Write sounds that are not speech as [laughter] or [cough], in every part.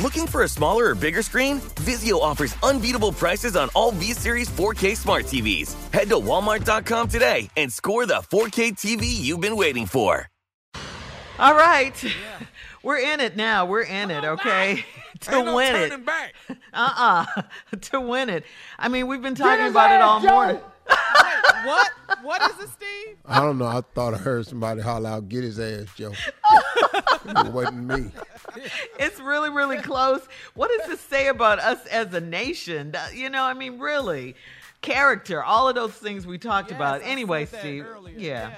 Looking for a smaller or bigger screen? Vizio offers unbeatable prices on all V-Series 4K smart TVs. Head to walmart.com today and score the 4K TV you've been waiting for. All right. [laughs] We're in it now. We're in it, okay? [laughs] to Ain't no win turning it. back. [laughs] Uh-uh. to win it. I mean, we've been talking about it all morning. what? What is it, Steve? I don't know. I thought I heard somebody holler out, "Get his ass, Joe." it wasn't me. [laughs] It's really, really close. What does this say about us as a nation? You know, I mean, really. Character, all of those things we talked about. Anyway, Steve. Yeah.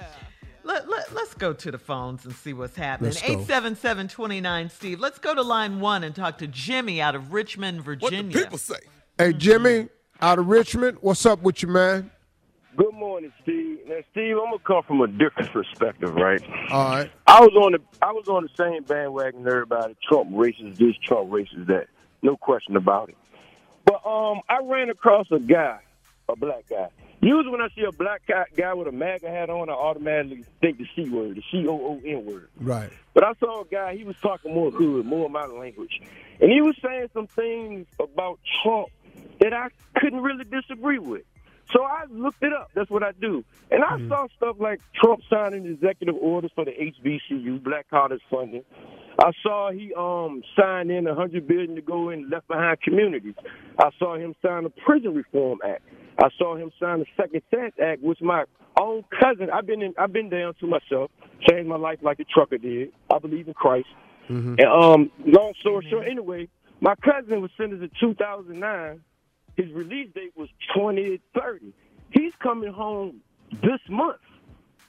Let, let, let's go to the phones and see what's happening. Let's 877-29 Steve. Let's go to line one and talk to Jimmy out of Richmond, Virginia. What the people say? Hey, Jimmy, out of Richmond, what's up with you, man? Good morning, Steve. Now, Steve, I'm gonna come from a different perspective, right? All right. I was on the I was on the same bandwagon everybody. Trump racist this, Trump racist that. No question about it. But um, I ran across a guy, a black guy. Usually, when I see a black guy, guy with a MAGA hat on, I automatically think the C word, the C O O N word. Right. But I saw a guy, he was talking more good, more my language. And he was saying some things about Trump that I couldn't really disagree with. So I looked it up. That's what I do. And I saw stuff like Trump signing executive orders for the HBCU, Black College funding. I saw he um signed in a hundred billion to go in left behind communities. I saw him sign a prison reform act. I saw him sign the Second Chance Act, which my own cousin. I've been in. I've been down to myself, changed my life like the trucker did. I believe in Christ. Mm-hmm. And um, long story short, anyway, my cousin was sentenced in 2009. His release date was 2030. He's coming home this month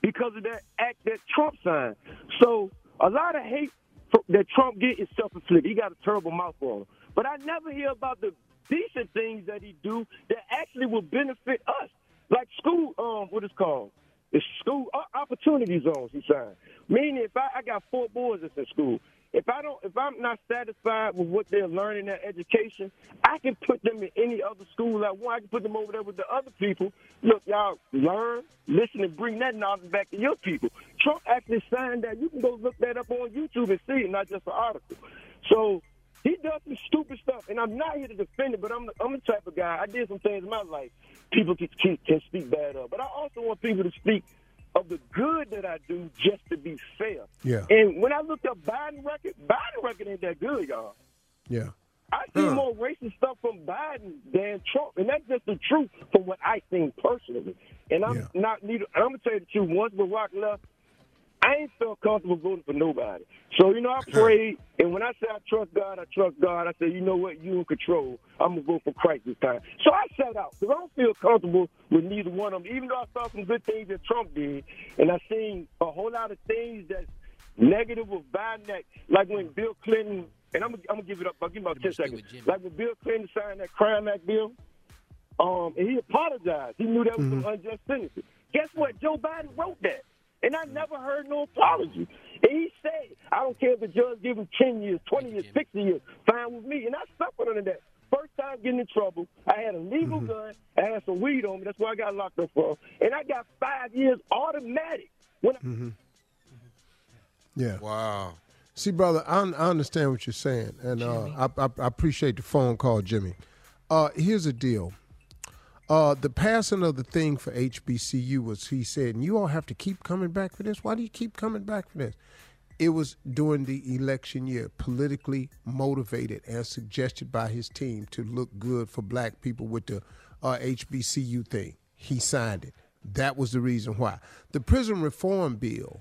because of that act that Trump signed. So a lot of hate for, that Trump get is self-inflicted. He got a terrible mouth on. But I never hear about the decent things that he do that actually will benefit us, like school. Um, what is called? The school uh, opportunity zones he signed. Meaning, if I, I got four boys that's in school, if I don't, if I'm not satisfied with what they're learning in education, I can put them in any other school I want. I can put them over there with the other people. Look, y'all learn, listen, and bring that knowledge back to your people. Trump actually signed that. You can go look that up on YouTube and see it, not just an article. So He does some stupid stuff, and I'm not here to defend it, but I'm I'm the type of guy. I did some things in my life people can, can, can speak bad of, but I also want people to speak of the good that I do just to be fair. Yeah. And when I looked up Biden record, Biden record ain't that good, y'all. Yeah. I see Huh. more racist stuff from Biden than Trump, and that's just the truth from what I think personally. And I'm not neither. And I'm gonna tell you the truth. Once Barack left, I ain't felt comfortable voting for nobody. So you know, I prayed, and when I say I trust God, I trust God. I said, you know what, you in control. I'm gonna vote for Christ this time. So I sat out because I don't feel comfortable with neither one of them. Even though I saw some good things that Trump did, and I seen a whole lot of things that's negative with Biden, that like when Bill Clinton. And I'm, gonna- I'm gonna give it up. I'll give him about ten seconds. Like when Bill Clinton signed that Crime Act bill, um, and he apologized. He knew that was an mm-hmm. unjust sentences. Guess what? Joe Biden wrote that, and I never heard no apology. And he said, "I don't care if the judge give him ten years, twenty years, sixty years, fine with me." And I suffered under that. First time getting in trouble, I had a legal mm-hmm. gun, I had some weed on me. That's why I got locked up for, and I got five years automatic. When I, mm-hmm. Yeah. Wow. See, brother, I, I understand what you're saying, and uh, I, I, I appreciate the phone call, Jimmy. Uh, here's the deal. Uh, the passing of the thing for HBCU was he said, and you all have to keep coming back for this. Why do you keep coming back for this? It was during the election year, politically motivated and suggested by his team to look good for black people with the uh, HBCU thing. He signed it. That was the reason why. The prison reform bill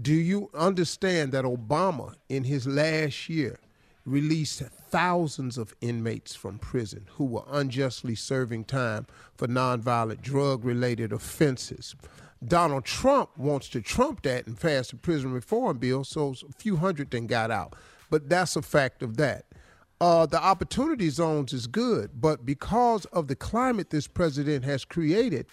do you understand that Obama, in his last year, released thousands of inmates from prison who were unjustly serving time for nonviolent drug related offenses? Donald Trump wants to trump that and pass a prison reform bill, so a few hundred then got out. But that's a fact of that. Uh, the opportunity zones is good, but because of the climate this president has created,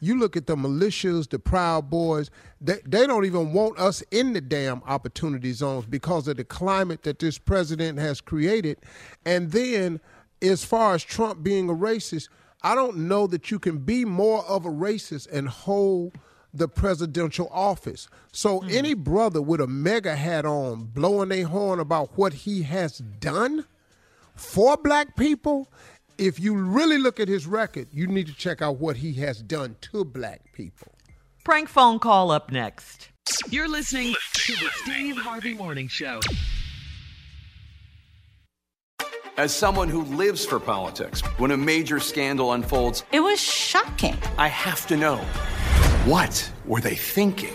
you look at the militias, the Proud Boys, they, they don't even want us in the damn opportunity zones because of the climate that this president has created. And then, as far as Trump being a racist, I don't know that you can be more of a racist and hold the presidential office. So any brother with a MAGA hat on blowing their horn about what he has done for black people, if you really look at his record, you need to check out what he has done to black people. Prank phone call up next. You're listening to the Steve Harvey Morning Show. As someone who lives for politics, when a major scandal unfolds, It was shocking. I have to know what were they thinking?